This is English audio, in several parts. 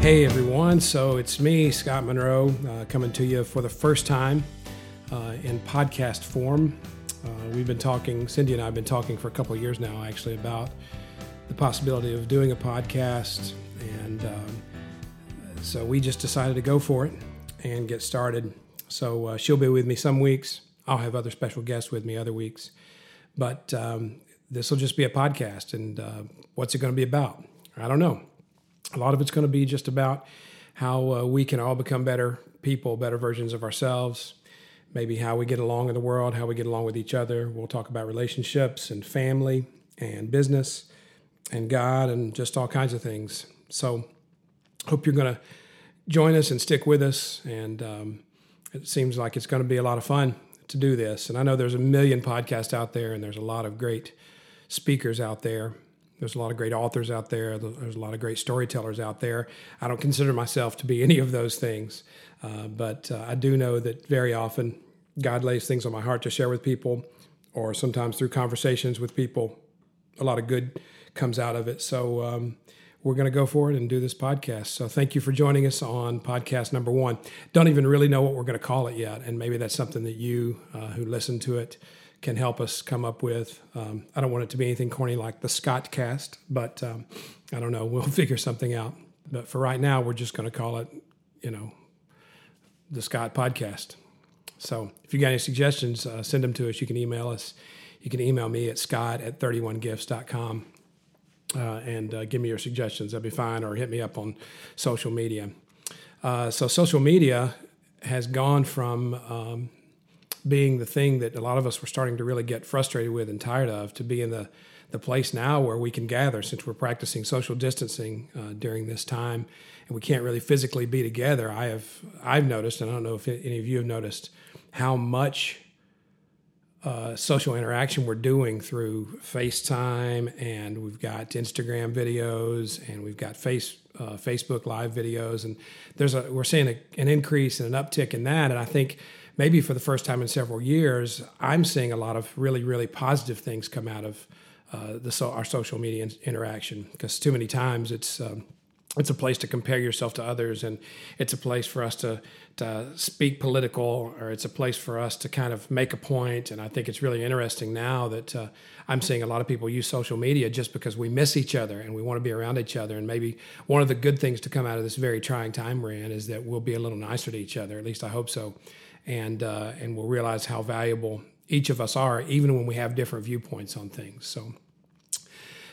Hey everyone, so it's me, Scott Monroe, uh, coming to you for the first time uh, in podcast form. Uh, we've been talking, Cindy and I have been talking for a couple of years now actually about the possibility of doing a podcast. And um, so we just decided to go for it and get started. So uh, she'll be with me some weeks. I'll have other special guests with me other weeks. But um, this will just be a podcast. And uh, what's it going to be about? I don't know. A lot of it's going to be just about how uh, we can all become better people, better versions of ourselves, maybe how we get along in the world, how we get along with each other. We'll talk about relationships and family and business and God and just all kinds of things. So, hope you're going to join us and stick with us. And um, it seems like it's going to be a lot of fun to do this. And I know there's a million podcasts out there, and there's a lot of great speakers out there. There's a lot of great authors out there. There's a lot of great storytellers out there. I don't consider myself to be any of those things, uh, but uh, I do know that very often God lays things on my heart to share with people, or sometimes through conversations with people, a lot of good comes out of it. So um, we're going to go for it and do this podcast. So thank you for joining us on podcast number one. Don't even really know what we're going to call it yet, and maybe that's something that you uh, who listen to it can help us come up with. Um, I don't want it to be anything corny like the Scott Cast, but um, I don't know. We'll figure something out. But for right now, we're just going to call it, you know, the Scott Podcast. So if you got any suggestions, uh, send them to us. You can email us. You can email me at scott at 31gifts.com uh, and uh, give me your suggestions. That'd be fine. Or hit me up on social media. Uh, so social media has gone from um, being the thing that a lot of us were starting to really get frustrated with and tired of to being the the place now where we can gather since we're practicing social distancing uh, during this time and we can't really physically be together. I have i've noticed and i don't know if any of you have noticed how much uh, social interaction we're doing through FaceTime, and we've got Instagram videos, and we've got face uh, Facebook Live videos, and there's a we're seeing a, an increase and an uptick in that, and I think maybe for the first time in several years, I'm seeing a lot of really, really positive things come out of uh, the so, our social media interaction because too many times it's um, it's a place to compare yourself to others, and it's a place for us to to speak political, or it's a place for us to kind of make a point. And I think it's really interesting now that uh, I'm seeing a lot of people use social media just because we miss each other and we want to be around each other. And maybe one of the good things to come out of this very trying time we're in is that we'll be a little nicer to each other. At least I hope so and uh, and we'll realize how valuable each of us are, even when we have different viewpoints on things. So,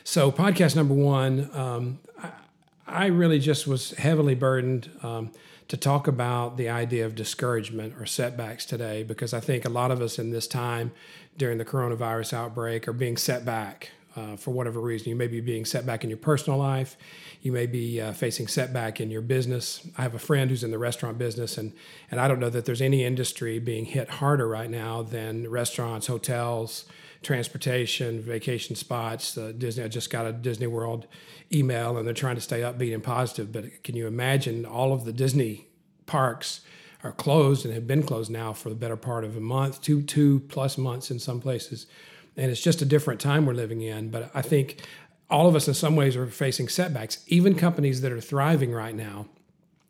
so podcast number one, um, I, I, really just was heavily burdened um, to talk about the idea of discouragement or setbacks today, because I think a lot of us in this time during the coronavirus outbreak are being set back uh, for whatever reason. You may be being set back in your personal life. You may be uh, facing setback in your business. I have a friend who's in the restaurant business, and and I don't know that there's any industry being hit harder right now than restaurants, hotels, transportation, vacation spots. Uh, Disney. I just got a Disney World email, and they're trying to stay upbeat and positive. But can you imagine all of the Disney parks? Are closed and have been closed now for the better part of a month, two two plus months in some places and it's just a different time we're living in. But I think all of us, in some ways, are facing setbacks. Even companies that are thriving right now,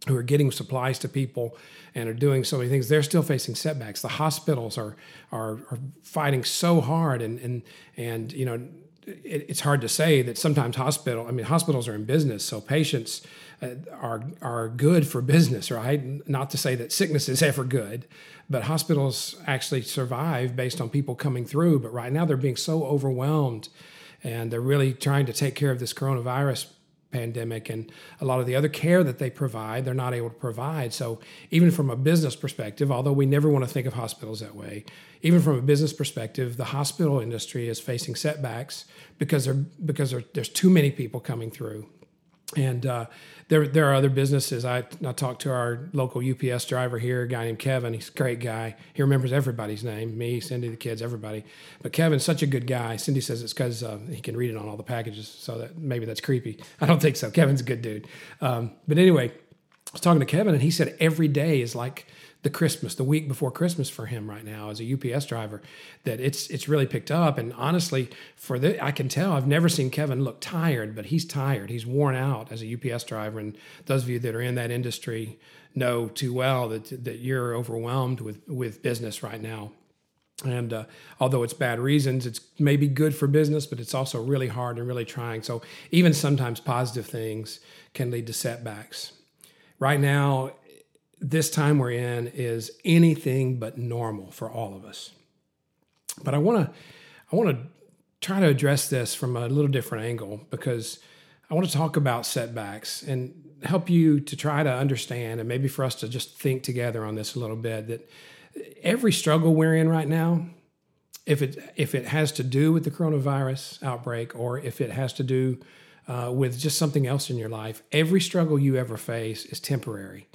who are getting supplies to people and are doing so many things, they're still facing setbacks. The hospitals are are, are fighting so hard, and and and you know. It, it's hard to say that sometimes hospital. I mean, hospitals are in business, so patients Uh, are are good for business, right? Not to say that sickness is ever good, but hospitals actually survive based on people coming through. But right now they're being so overwhelmed and they're really trying to take care of this coronavirus pandemic and a lot of the other care that they provide they're not able to provide so even from a business perspective although we never want to think of hospitals that way even from a business perspective the hospital industry is facing setbacks because because there, there's too many people coming through and uh, there there are other businesses. I I talked to our local UPS driver here, a guy named Kevin. He's a great guy. He remembers everybody's name, me, Cindy, the kids, everybody. But Kevin's such a good guy. Cindy says it's because uh, he can read it on all the packages, so that maybe that's creepy. I don't think so. Kevin's a good dude. Um, but anyway, I was talking to Kevin, and he said every day is like the Christmas, the week before Christmas for him right now as a UPS driver, that it's it's really picked up. And honestly, for the I can tell I've never seen Kevin look tired, but he's tired. He's worn out as a UPS driver. And those of you that are in that industry know too well that that you're overwhelmed with with business right now. And uh, although it's bad reasons, it's maybe good for business, but it's also really hard and really trying. So even sometimes positive things can lead to setbacks. Right now, this time we're in is anything but normal for all of us. But I want to I want to try to address this from a little different angle because I want to talk about setbacks and help you to try to understand and maybe for us to just think together on this a little bit that every struggle we're in right now, if it if it has to do with the coronavirus outbreak or if it has to do uh, with just something else in your life, every struggle you ever face is temporary.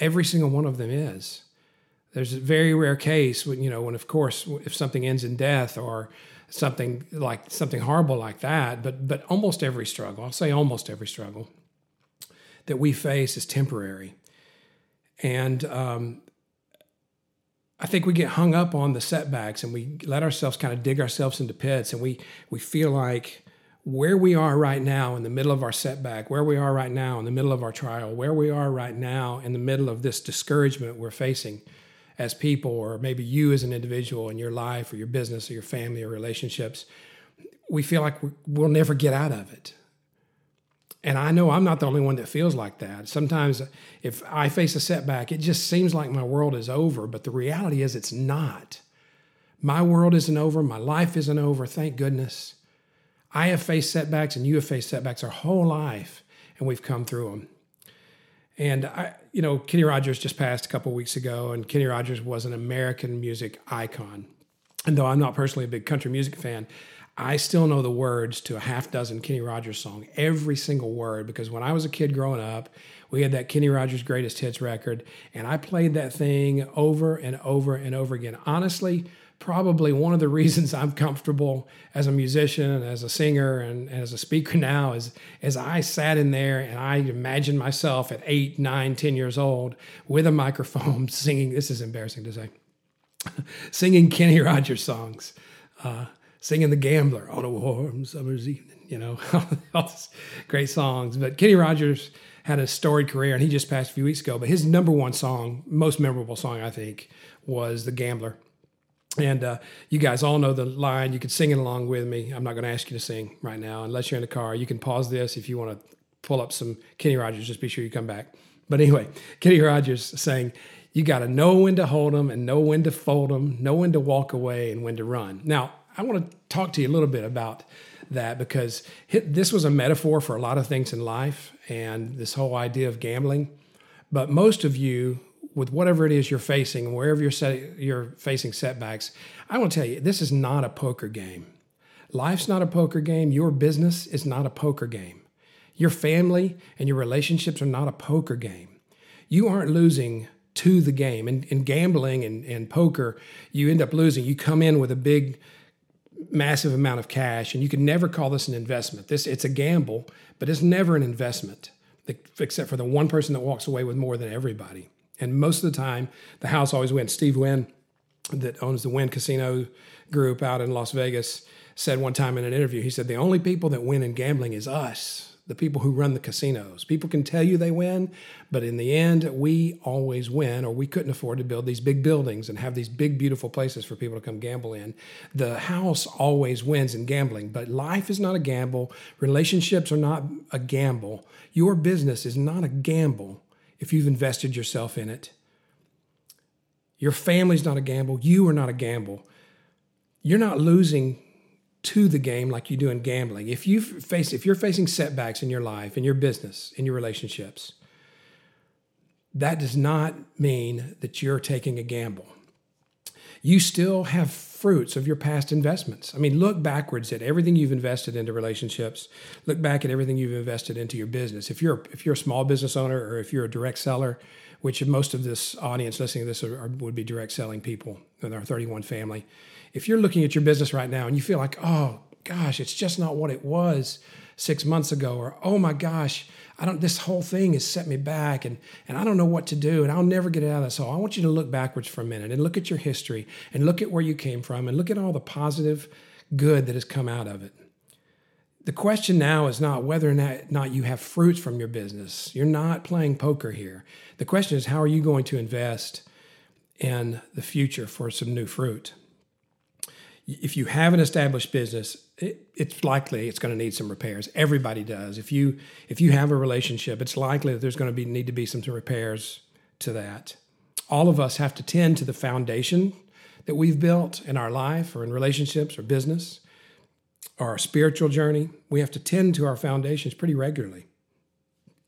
Every single one of them is. There's a very rare case when you know when, of course, if something ends in death or something like something horrible like that. But but almost every struggle, I'll say almost every struggle that we face is temporary, and um, I think we get hung up on the setbacks and we let ourselves kind of dig ourselves into pits and we we feel like where we are right now in the middle of our setback, where we are right now in the middle of our trial, where we are right now in the middle of this discouragement we're facing as people, or maybe you as an individual in your life or your business or your family or relationships, we feel like we'll never get out of it. And I know I'm not the only one that feels like that. Sometimes if I face a setback, it just seems like my world is over, but the reality is it's not. My world isn't over, my life isn't over, thank goodness. I have faced setbacks and you have faced setbacks our whole life, and we've come through them. And I, you know, Kenny Rogers just passed a couple weeks ago, and Kenny Rogers was an American music icon. And though I'm not personally a big country music fan, I still know the words to a half dozen Kenny Rogers song, every single word, because when I was a kid growing up, we had that Kenny Rogers Greatest Hits record, and I played that thing over and over and over again. Honestly, probably one of the reasons I'm comfortable as a musician and as a singer and, as a speaker now is as I sat in there and I imagined myself at eight, nine, ten years old with a microphone singing. This is embarrassing to say, singing Kenny Rogers songs. Uh, singing The Gambler on a warm summer's evening, you know, all these great songs. But Kenny Rogers had a storied career and he just passed a few weeks ago. But his number one song, most memorable song, I think, was The Gambler. And uh, you guys all know the line. You could sing it along with me. I'm not going to ask you to sing right now unless you're in the car. You can pause this if you want to pull up some Kenny Rogers. Just be sure you come back. But anyway, Kenny Rogers saying, You got to know when to hold them and know when to fold them, know when to walk away and when to run. Now, I want to talk to you a little bit about that because this was a metaphor for a lot of things in life and this whole idea of gambling. But most of you, with whatever it is you're facing and wherever you're, set, you're facing setbacks, I want to tell you, this is not a poker game. Life's not a poker game. Your business is not a poker game. Your family and your relationships are not a poker game. You aren't losing to the game. In, in gambling and, and poker, you end up losing. You come in with a big massive amount of cash, and you can never call this an investment. This it's a gamble, but it's never an investment, except for the one person that walks away with more than everybody. And most of the time, the house always wins. Steve Wynn, that owns the Wynn Casino Group out in Las Vegas, said one time in an interview, he said, The only people that win in gambling is us the people who run the casinos. People can tell you they win, but in the end, we always win, or we couldn't afford to build these big buildings and have these big, beautiful places for people to come gamble in. The house always wins in gambling, but life is not a gamble. Relationships are not a gamble. Your business is not a gamble if you've invested yourself in it. Your family's not a gamble. You are not a gamble. You're not losing to the game like you do in gambling. If you face if you're facing setbacks in your life, in your business, in your relationships, that does not mean that you're taking a gamble. You still have fruits of your past investments. I mean, look backwards at everything you've invested into relationships. Look back at everything you've invested into your business. If you're if you're a small business owner or if you're a direct seller, which most of this audience listening to this are, are, would be direct selling people in our 31 family if you're looking at your business right now and you feel like, oh, gosh, it's just not what it was six months ago, or oh my gosh, I don't. This whole thing has set me back, and and I don't know what to do, and I'll never get out of this hole. I want you to look backwards for a minute and look at your history, and look at where you came from, and look at all the positive good that has come out of it. The question now is not whether or not you have fruits from your business. You're not playing poker here. The question is how are you going to invest in the future for some new fruit? if you have an established business, it, it's likely it's going to need some repairs. Everybody does. If you if you have a relationship, it's likely that there's going to be need to be some repairs to that. All of us have to tend to the foundation that we've built in our life or in relationships or business or our spiritual journey. We have to tend to our foundations pretty regularly.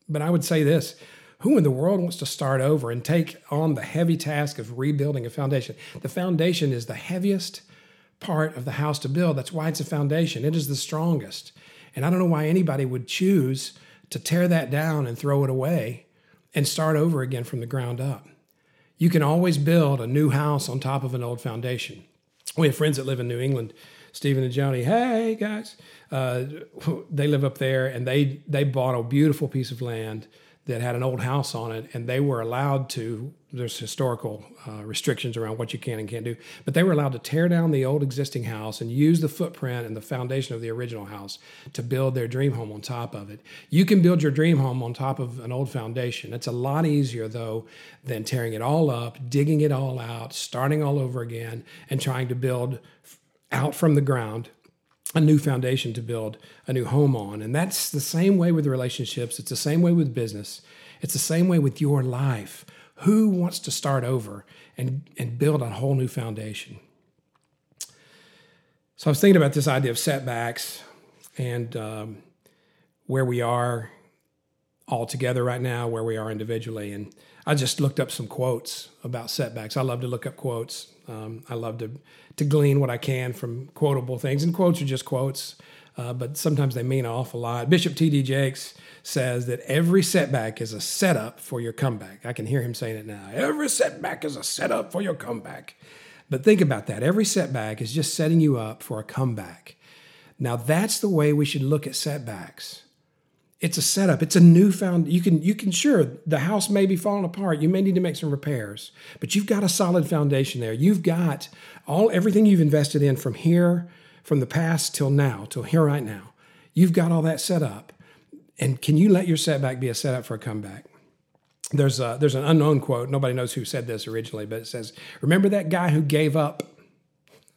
But I would say this who in the world wants to start over and take on the heavy task of rebuilding a foundation? The foundation is the heaviest part of the house to build. That's why it's a foundation. It is the strongest. And I don't know why anybody would choose to tear that down and throw it away and start over again from the ground up. You can always build a new house on top of an old foundation. We have friends that live in New England, Stephen and Johnny. Hey guys, uh, they live up there, and they they bought a beautiful piece of land that had an old house on it, and they were allowed to. There's historical uh, restrictions around what you can and can't do, but they were allowed to tear down the old existing house and use the footprint and the foundation of the original house to build their dream home on top of it. You can build your dream home on top of an old foundation. It's a lot easier though than tearing it all up, digging it all out, starting all over again, and trying to build out from the ground a new foundation to build a new home on. And that's the same way with relationships. It's the same way with business. It's the same way with your life. Who wants to start over and, and build a whole new foundation? So I was thinking about this idea of setbacks and um, where we are all together right now, where we are individually. And I just looked up some quotes about setbacks. I love to look up quotes. Um, I love to to glean what I can from quotable things, and quotes are just quotes, uh, but sometimes they mean an awful lot. Bishop T.D. Jakes says that every setback is a setup for your comeback. I can hear him saying it now. Every setback is a setup for your comeback. But think about that. Every setback is just setting you up for a comeback. Now that's the way we should look at setbacks it's a setup it's a newfound you can you can sure the house may be falling apart you may need to make some repairs but you've got a solid foundation there you've got all everything you've invested in from here from the past till now till here right now. You've got all that set up. And can you let your setback be a setup for a comeback? There's a, there's an unknown quote. Nobody knows who said this originally but it says remember that guy who gave up?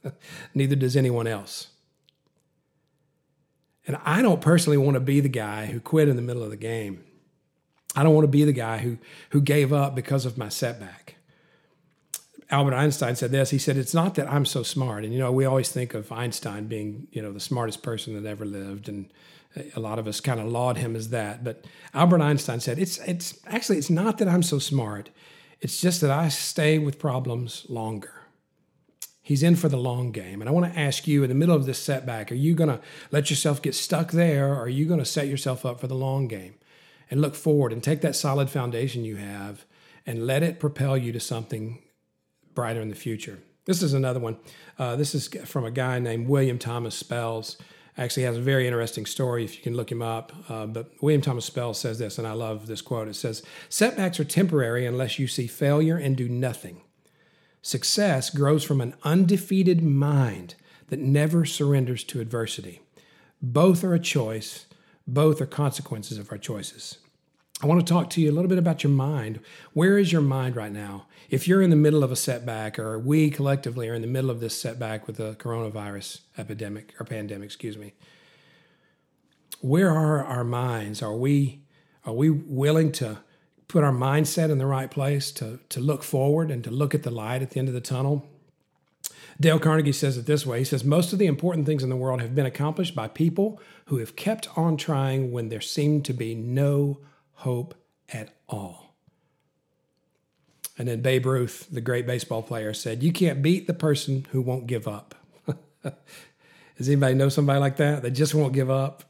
Neither does anyone else. And I don't personally want to be the guy who quit in the middle of the game. I don't want to be the guy who who gave up because of my setback. Albert Einstein said this. He said, "It's not that I'm so smart." And you know, we always think of Einstein being, you know, the smartest person that ever lived, and a lot of us kind of laud him as that. But Albert Einstein said, "It's it's actually it's not that I'm so smart. It's just that I stay with problems longer." He's in for the long game. And I want to ask you in the middle of this setback, are you going to let yourself get stuck there or are you going to set yourself up for the long game and look forward and take that solid foundation you have and let it propel you to something brighter in the future? This is another one. Uh, this is from a guy named William Thomas Spells. Actually, has a very interesting story if you can look him up. Uh, but William Thomas Spells says this, and I love this quote. It says, Setbacks are temporary unless you see failure and do nothing. Success grows from an undefeated mind that never surrenders to adversity. Both are a choice, both are consequences of our choices. I want to talk to you a little bit about your mind. Where is your mind right now? If you're in the middle of a setback, or we collectively are in the middle of this setback with the coronavirus epidemic or pandemic, excuse me, where are our minds? Are we are we willing to put our mindset in the right place to, to look forward and to look at the light at the end of the tunnel. Dale Carnegie says it this way He says, Most of the important things in the world have been accomplished by people who have kept on trying when there seemed to be no hope at all. And then Babe Ruth, the great baseball player, said, You can't beat the person who won't give up. Does anybody know somebody like that? They just won't give up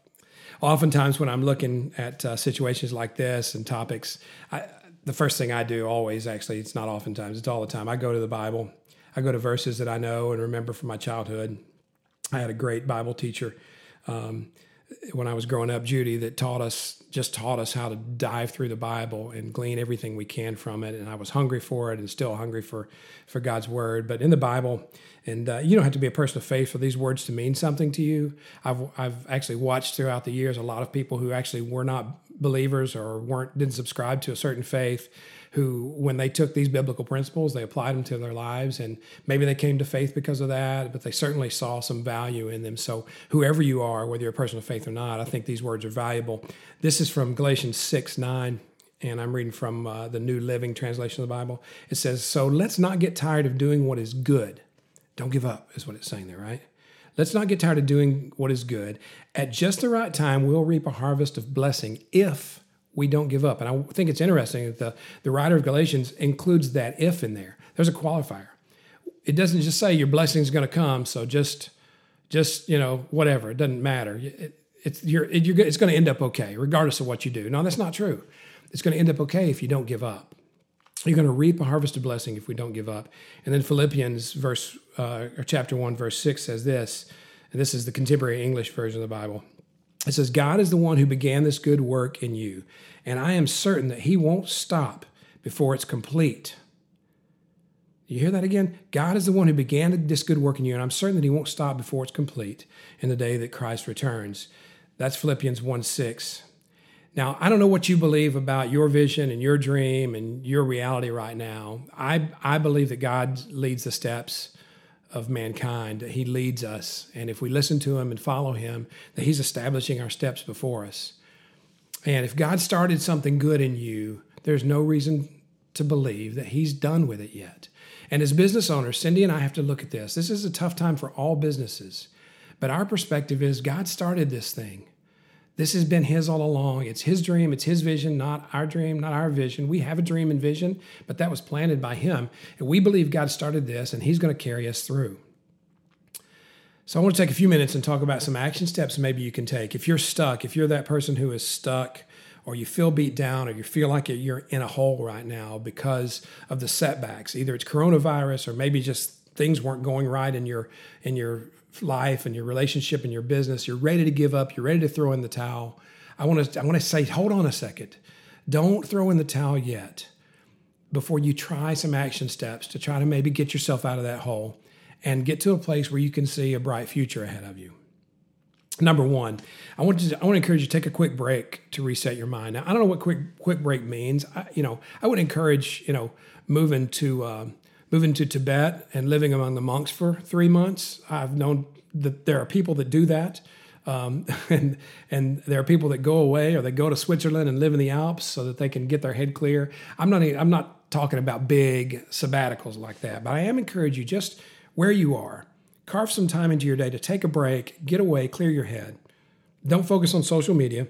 oftentimes when I'm looking at uh, situations like this and topics, I, the first thing I do always, actually, it's not oftentimes, it's all the time. I go to the Bible, I go to verses that I know and remember from my childhood. I had a great Bible teacher um, when I was growing up, Judy, that taught us just taught us how to dive through the Bible and glean everything we can from it. And I was hungry for it, and still hungry for for God's word. But in the Bible, and uh, you don't have to be a person of faith for these words to mean something to you. I've I've actually watched throughout the years a lot of people who actually were not believers or weren't didn't subscribe to a certain faith who, when they took these biblical principles, they applied them to their lives, and maybe they came to faith because of that, but they certainly saw some value in them. So, whoever you are, whether you're a person of faith or not, I think these words are valuable. This is from Galatians 6 9 and I'm reading from uh, the New Living Translation of the Bible. It says, So let's not get tired of doing what is good. Don't give up, is what it's saying there, right? Let's not get tired of doing what is good. At just the right time, we'll reap a harvest of blessing if we don't give up. And I think it's interesting that the, the writer of Galatians includes that if in there. There's a qualifier. It doesn't just say your blessing is going to come, so just, just you know, whatever. It doesn't matter. It, it's you're, it, you're, it's going to end up okay, regardless of what you do. No, that's not true. It's going to end up okay if you don't give up. You're going to reap a harvest of blessing if we don't give up. And then Philippians verse uh, or chapter one verse six says this, and this is the contemporary English version of the Bible. It says, God is the one who began this good work in you, and I am certain that he won't stop before it's complete. You hear that again? God is the one who began this good work in you, and I'm certain that he won't stop before it's complete in the day that Christ returns. That's Philippians 1 6. Now, I don't know what you believe about your vision and your dream and your reality right now. I, I believe that God leads the steps of mankind. He leads us. And if we listen to him and follow him, that he's establishing our steps before us. And if God started something good in you, there's no reason to believe that he's done with it yet. And as business owners, Cindy and I have to look at this. This is a tough time for all businesses. But our perspective is God started this thing. This has been His all along. It's His dream, it's His vision, not our dream, not our vision. We have a dream and vision, but that was planted by Him. And we believe God started this and He's going to carry us through. So I want to take a few minutes and talk about some action steps maybe you can take. If you're stuck, if you're that person who is stuck, or you feel beat down, or you feel like you're in a hole right now because of the setbacks, either it's coronavirus or maybe just things weren't going right in your in your life and your relationship and your business, you're ready to give up, you're ready to throw in the towel. I want to I want to say hold on a second. Don't throw in the towel yet before you try some action steps to try to maybe get yourself out of that hole and get to a place where you can see a bright future ahead of you. Number one, I want to I want to encourage you to take a quick break to reset your mind. Now, I don't know what quick quick break means. I, you know, I would encourage you know moving to uh, moving to Tibet and living among the monks for three months. I've known that there are people that do that. Um, and and there are people that go away or they go to Switzerland and live in the Alps so that they can get their head clear. I'm not I'm not talking about big sabbaticals like that, but I am encourage you just where you are, carve some time into your day to take a break, get away, clear your head. Don't focus on social media.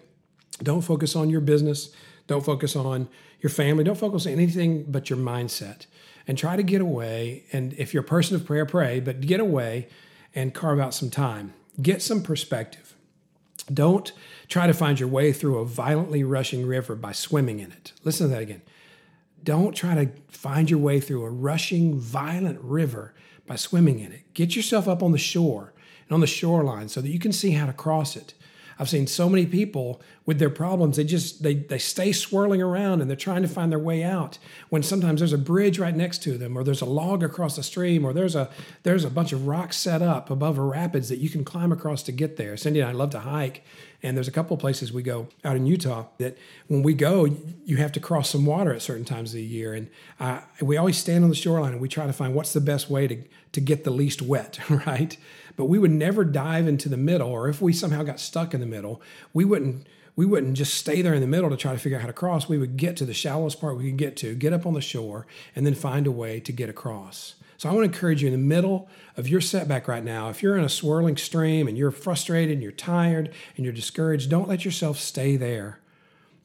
Don't focus on your business. Don't focus on your family. Don't focus on anything but your mindset and try to get away. And if you're a person of prayer, pray, but get away and carve out some time. Get some perspective. Don't try to find your way through a violently rushing river by swimming in it. Listen to that again. Don't try to find your way through a rushing, violent river by swimming in it. Get yourself up on the shore and on the shoreline so that you can see how to cross it. I've seen so many people with their problems, they just they they stay swirling around and they're trying to find their way out. When sometimes there's a bridge right next to them, or there's a log across the stream, or there's a there's a bunch of rocks set up above a rapids that you can climb across to get there. Cindy and I love to hike, and there's a couple places we go out in Utah that when we go, you have to cross some water at certain times of the year. And uh, we always stand on the shoreline and we try to find what's the best way to, to get the least wet, right? But we would never dive into the middle, or if we somehow got stuck in the middle, we wouldn't we wouldn't just stay there in the middle to try to figure out how to cross. We would get to the shallowest part we could get to, get up on the shore, and then find a way to get across. So I want to encourage you in the middle of your setback right now, if you're in a swirling stream and you're frustrated and you're tired and you're discouraged, don't let yourself stay there.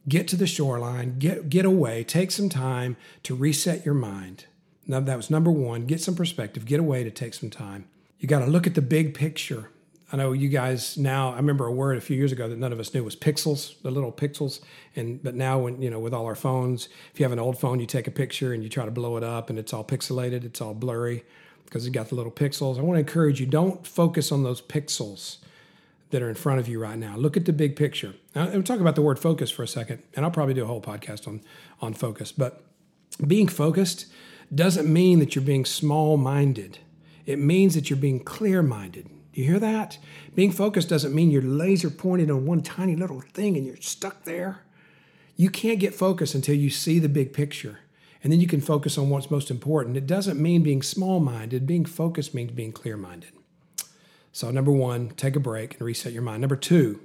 Get to the shoreline, get, get away, take some time to reset your mind. Now, that was number one. Get some perspective, get away to take some time. You got to look at the big picture. I know you guys now. I remember a word a few years ago that none of us knew was pixels, the little pixels. And but now, when you know, with all our phones, if you have an old phone, you take a picture and you try to blow it up, and it's all pixelated, it's all blurry. because it got the little pixels. I want to encourage you don't focus on those pixels that are in front of you right now. Look at the big picture. Now, I'm talking about the word focus for a second, and I'll probably do a whole podcast on, on focus. But being focused doesn't mean that you're being small minded, it means that you're being clear minded. Do you hear that? Being focused doesn't mean you're laser pointed on one tiny little thing and you're stuck there. You can't get focused until you see the big picture. And then you can focus on what's most important. It doesn't mean being small minded. Being focused means being clear minded. So, number one, take a break and reset your mind. Number two,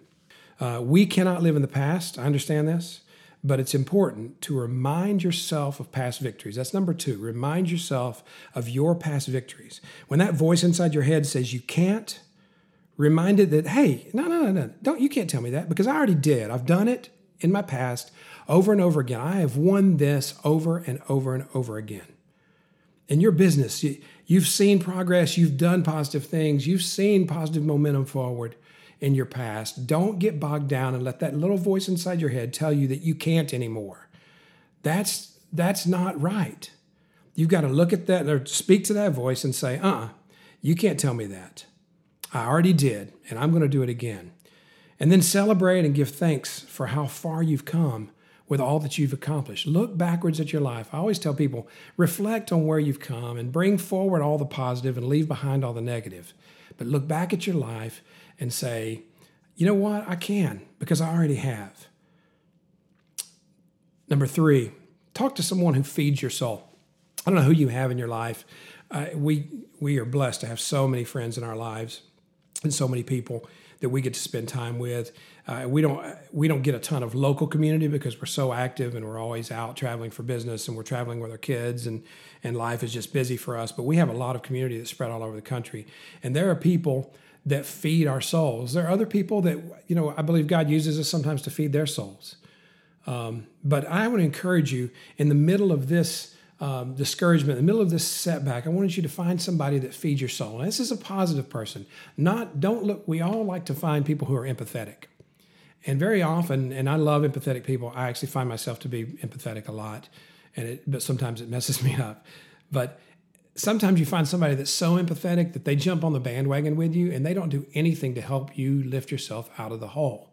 uh, we cannot live in the past. I understand this, but it's important to remind yourself of past victories. That's number two. Remind yourself of your past victories. When that voice inside your head says you can't, remind it that, hey, no, no, no, no, don't, you can't tell me that because I already did. I've done it in my past over and over again. I have won this over and over and over again. In your business, you, you've seen progress, you've done positive things, you've seen positive momentum forward in your past. Don't get bogged down and let that little voice inside your head tell you that you can't anymore. That's that's not right. You've got to look at that or speak to that voice and say, uh uh you can't tell me that. I already did, and I'm going to do it again. And then celebrate and give thanks for how far you've come with all that you've accomplished. Look backwards at your life. I always tell people reflect on where you've come and bring forward all the positive and leave behind all the negative. But look back at your life and say, you know what? I can because I already have. Number three, talk to someone who feeds your soul. I don't know who you have in your life. Uh, we we are blessed to have so many friends in our lives and so many people that we get to spend time with. Uh, we don't we don't get a ton of local community because we're so active and we're always out traveling for business and we're traveling with our kids and and life is just busy for us. But we have a lot of community that's spread all over the country, and there are people that feed our souls. There are other people that you know I believe God uses us sometimes to feed their souls. Um, but I would encourage you in the middle of this um, discouragement, in the middle of this setback, I wanted you to find somebody that feeds your soul. And this is a positive person. Not don't look. We all like to find people who are empathetic, and very often, and I love empathetic people. I actually find myself to be empathetic a lot, and it, but sometimes it messes me up. But sometimes you find somebody that's so empathetic that they jump on the bandwagon with you, and they don't do anything to help you lift yourself out of the hole.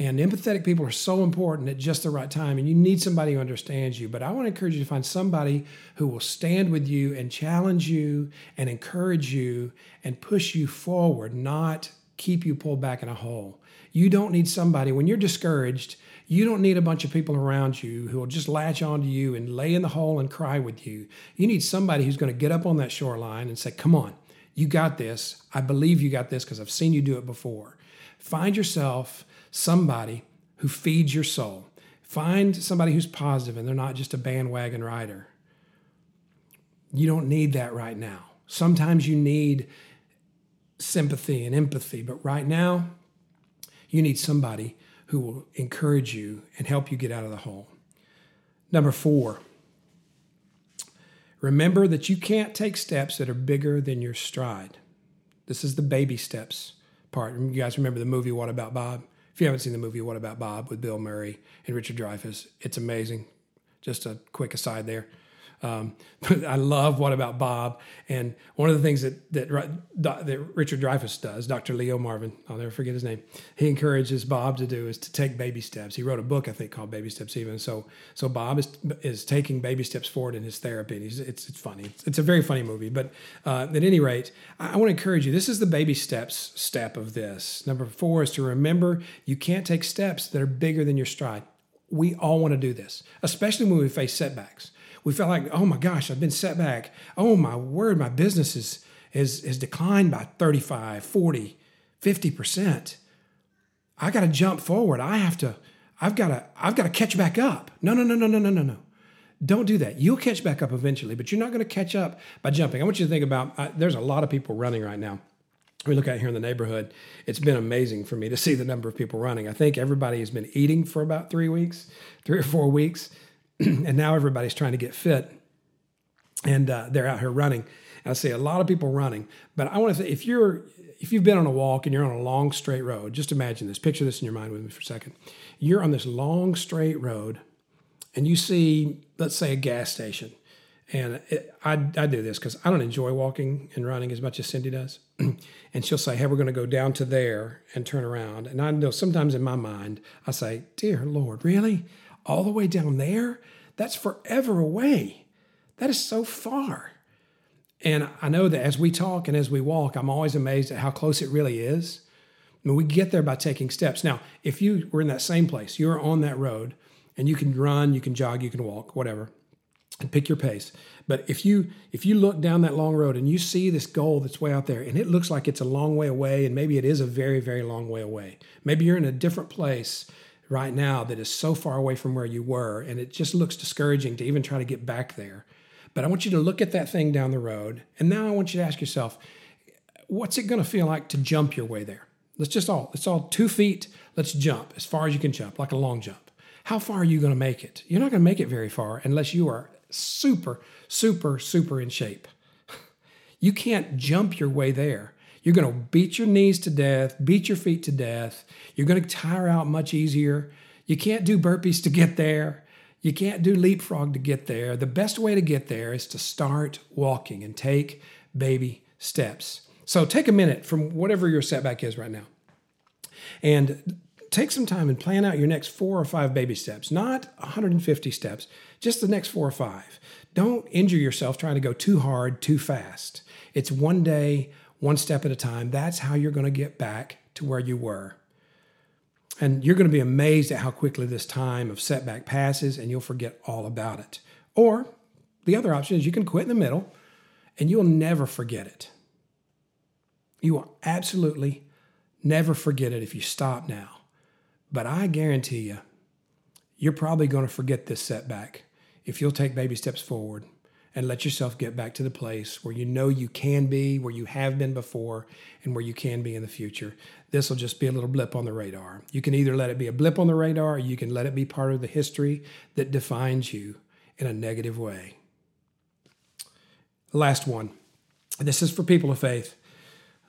And empathetic people are so important at just the right time, and you need somebody who understands you. But I want to encourage you to find somebody who will stand with you and challenge you and encourage you and push you forward, not keep you pulled back in a hole. You don't need somebody, when you're discouraged, you don't need a bunch of people around you who will just latch onto you and lay in the hole and cry with you. You need somebody who's going to get up on that shoreline and say, Come on, you got this. I believe you got this because I've seen you do it before. Find yourself somebody who feeds your soul. Find somebody who's positive and they're not just a bandwagon rider. You don't need that right now. Sometimes you need sympathy and empathy, but right now, you need somebody who will encourage you and help you get out of the hole. Number four, remember that you can't take steps that are bigger than your stride. This is the baby steps part. You guys remember the movie What About Bob? If you haven't seen the movie What About Bob with Bill Murray and Richard Dreyfuss, it's amazing. Just a quick aside there. Um, I love What About Bob, and one of the things that that, that Richard Dreyfuss does, Dr. Leo Marvin, I'll never forget his name. He encourages Bob to do is to take baby steps. He wrote a book, I think, called Baby Steps. Even so, so Bob is is taking baby steps forward in his therapy. And he's, it's it's funny. It's, it's a very funny movie. But uh, at any rate, I, I want to encourage you. This is the baby steps step of this. Number four is to remember you can't take steps that are bigger than your stride. We all want to do this, especially when we face setbacks we felt like, oh my gosh, I've been set back. Oh my word, my business is, is, is declined by 35, 40, 50%. I got to jump forward. I have to, I've got to, I've got to catch back up. No, no, no, no, no, no, no, no. Don't do that. You'll catch back up eventually, but you're not going to catch up by jumping. I want you to think about uh, there's a lot of people running right now. We look out here in the neighborhood. It's been amazing for me to see the number of people running. I think everybody has been eating for about three weeks, three or four weeks. and now everybody's trying to get fit and uh, they're out here running. And I see a lot of people running, but I want to say if you're if you've been on a walk and you're on a long straight road, just imagine this. Picture this in your mind with me for a second. You're on this long straight road, and you see, let's say, a gas station, And it, I, I do this because I don't enjoy walking and running as much as Cindy does. and she'll say, Hey, we're going to go down to there and turn around. And I know sometimes in my mind, I say, Dear Lord, really? All the way down there? That's forever away. That is so far. And I know that as we talk and as we walk, I'm always amazed at how close it really is. I mean, we get there by taking steps. Now, if you were in that same place, you're on that road and you can run, you can jog, you can walk, whatever, and pick your pace. But if you if you look down that long road and you see this goal that's way out there and it looks like it's a long way away and maybe it is a very very long way away. Maybe you're in a different place right now that is so far away from where you were and it just looks discouraging to even try to get back there. But I want you to look at that thing down the road and now I want you to ask yourself what's it going to feel like to jump your way there? Let's just all, it's all two feet. Let's jump as far as you can jump, like a long jump. How far are you going to make it? You're not going to make it very far unless you are super, super, super in shape. You can't jump your way there. You're going to beat your knees to death, beat your feet to death. You're going to tire out much easier. You can't do burpees to get there. You can't do leapfrog to get there. The best way to get there is to start walking and take baby steps. So take a minute from whatever your setback is right now and take some time and plan out your next four or five baby steps, not 150 steps, just the next four or five. Don't injure yourself trying to go too hard, too fast. It's one day, one step at a time. That's how you're going to get back to where you were. And you're going to be amazed at how quickly this time of setback passes and you'll forget all about it. Or the other option is you can quit in the middle and you'll never forget it. You will absolutely never forget it if you stop now. But I guarantee you, you're probably going to forget this setback if you'll take baby steps forward and let yourself get back to the place where you know you can be, where you have been before, and where you can be in the future. This will just be a little blip on the radar. You can either let it be a blip on the radar or you can let it be part of the history that defines you in a negative way. Last one. This is for people of faith.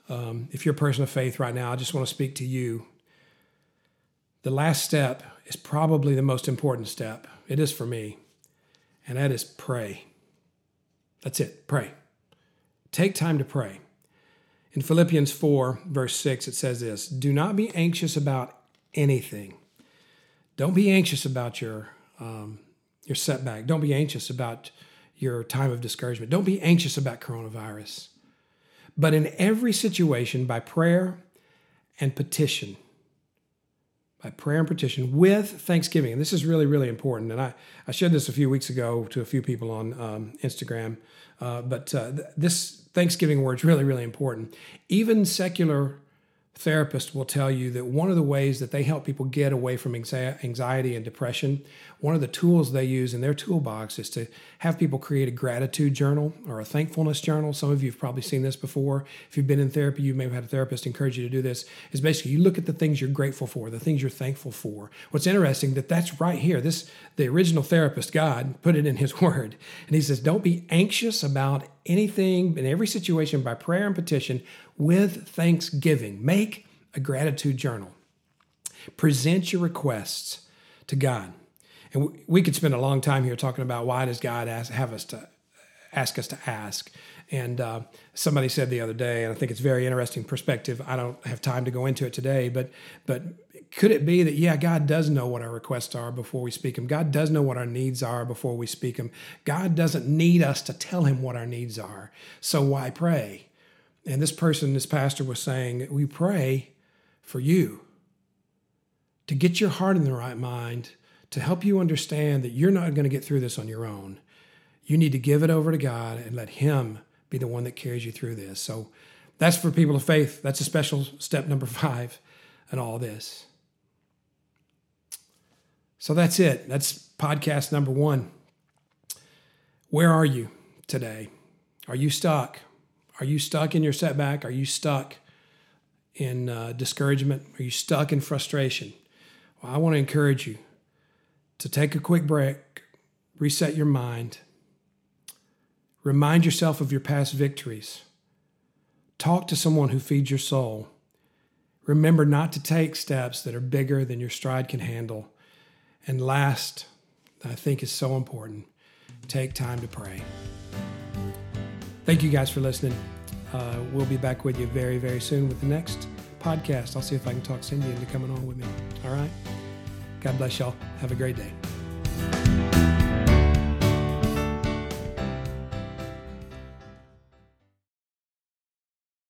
Um, if you're a person of faith right now, I just want to speak to you. The last step is probably the most important step. It is for me, and that is pray. That's it, pray. Take time to pray. In Philippians 4, verse 6, it says this Do not be anxious about anything. Don't be anxious about your, um, your setback. Don't be anxious about your time of discouragement. Don't be anxious about coronavirus but in every situation by prayer and petition. By prayer and petition with thanksgiving. And this is really, really important. And I, I shared this a few weeks ago to a few people on um, Instagram. Uh, but uh, th- this Thanksgiving word is really, really important. Even secular therapist will tell you that one of the ways that they help people get away from anxiety and depression, one of the tools they use in their toolbox is to have people create a gratitude journal or a thankfulness journal. Some of you have probably seen this before. If you've been in therapy, you may have had a therapist encourage you to do this. Is basically you look at the things you're grateful for, the things you're thankful for. What's interesting that that's right here. This the original therapist God put it in His Word, and He says, "Don't be anxious about anything in every situation by prayer and petition with thanksgiving. Make a gratitude journal. Present your requests to God. And we could spend a long time here talking about why does God ask, have us to ask us to ask. And uh, somebody said the other day, and I think it's very interesting perspective. I don't have time to go into it today, but but could it be that yeah, God does know what our requests are before we speak them? God does know what our needs are before we speak them. God doesn't need us to tell him what our needs are. So why pray? And this person, this pastor, was saying, we pray for you to get your heart in the right mind, to help you understand that you're not going to get through this on your own. You need to give it over to God and let Him be the one that carries you through this. So that's for people of faith. That's a special step number five in all this. So that's it. That's podcast number one. Where are you today? Are you stuck? Are you stuck in your setback? Are you stuck in uh, discouragement? Are you stuck in frustration? Well, I want to encourage you to take a quick break, reset your mind, remind yourself of your past victories, talk to someone who feeds your soul. Remember not to take steps that are bigger than your stride can handle. And last, I think is so important, take time to pray. Thank you guys for listening. Uh, we'll be back with you very, very soon with the next podcast. I'll see if I can talk Cindy into coming on with me. All right. God bless y'all. Have a great day.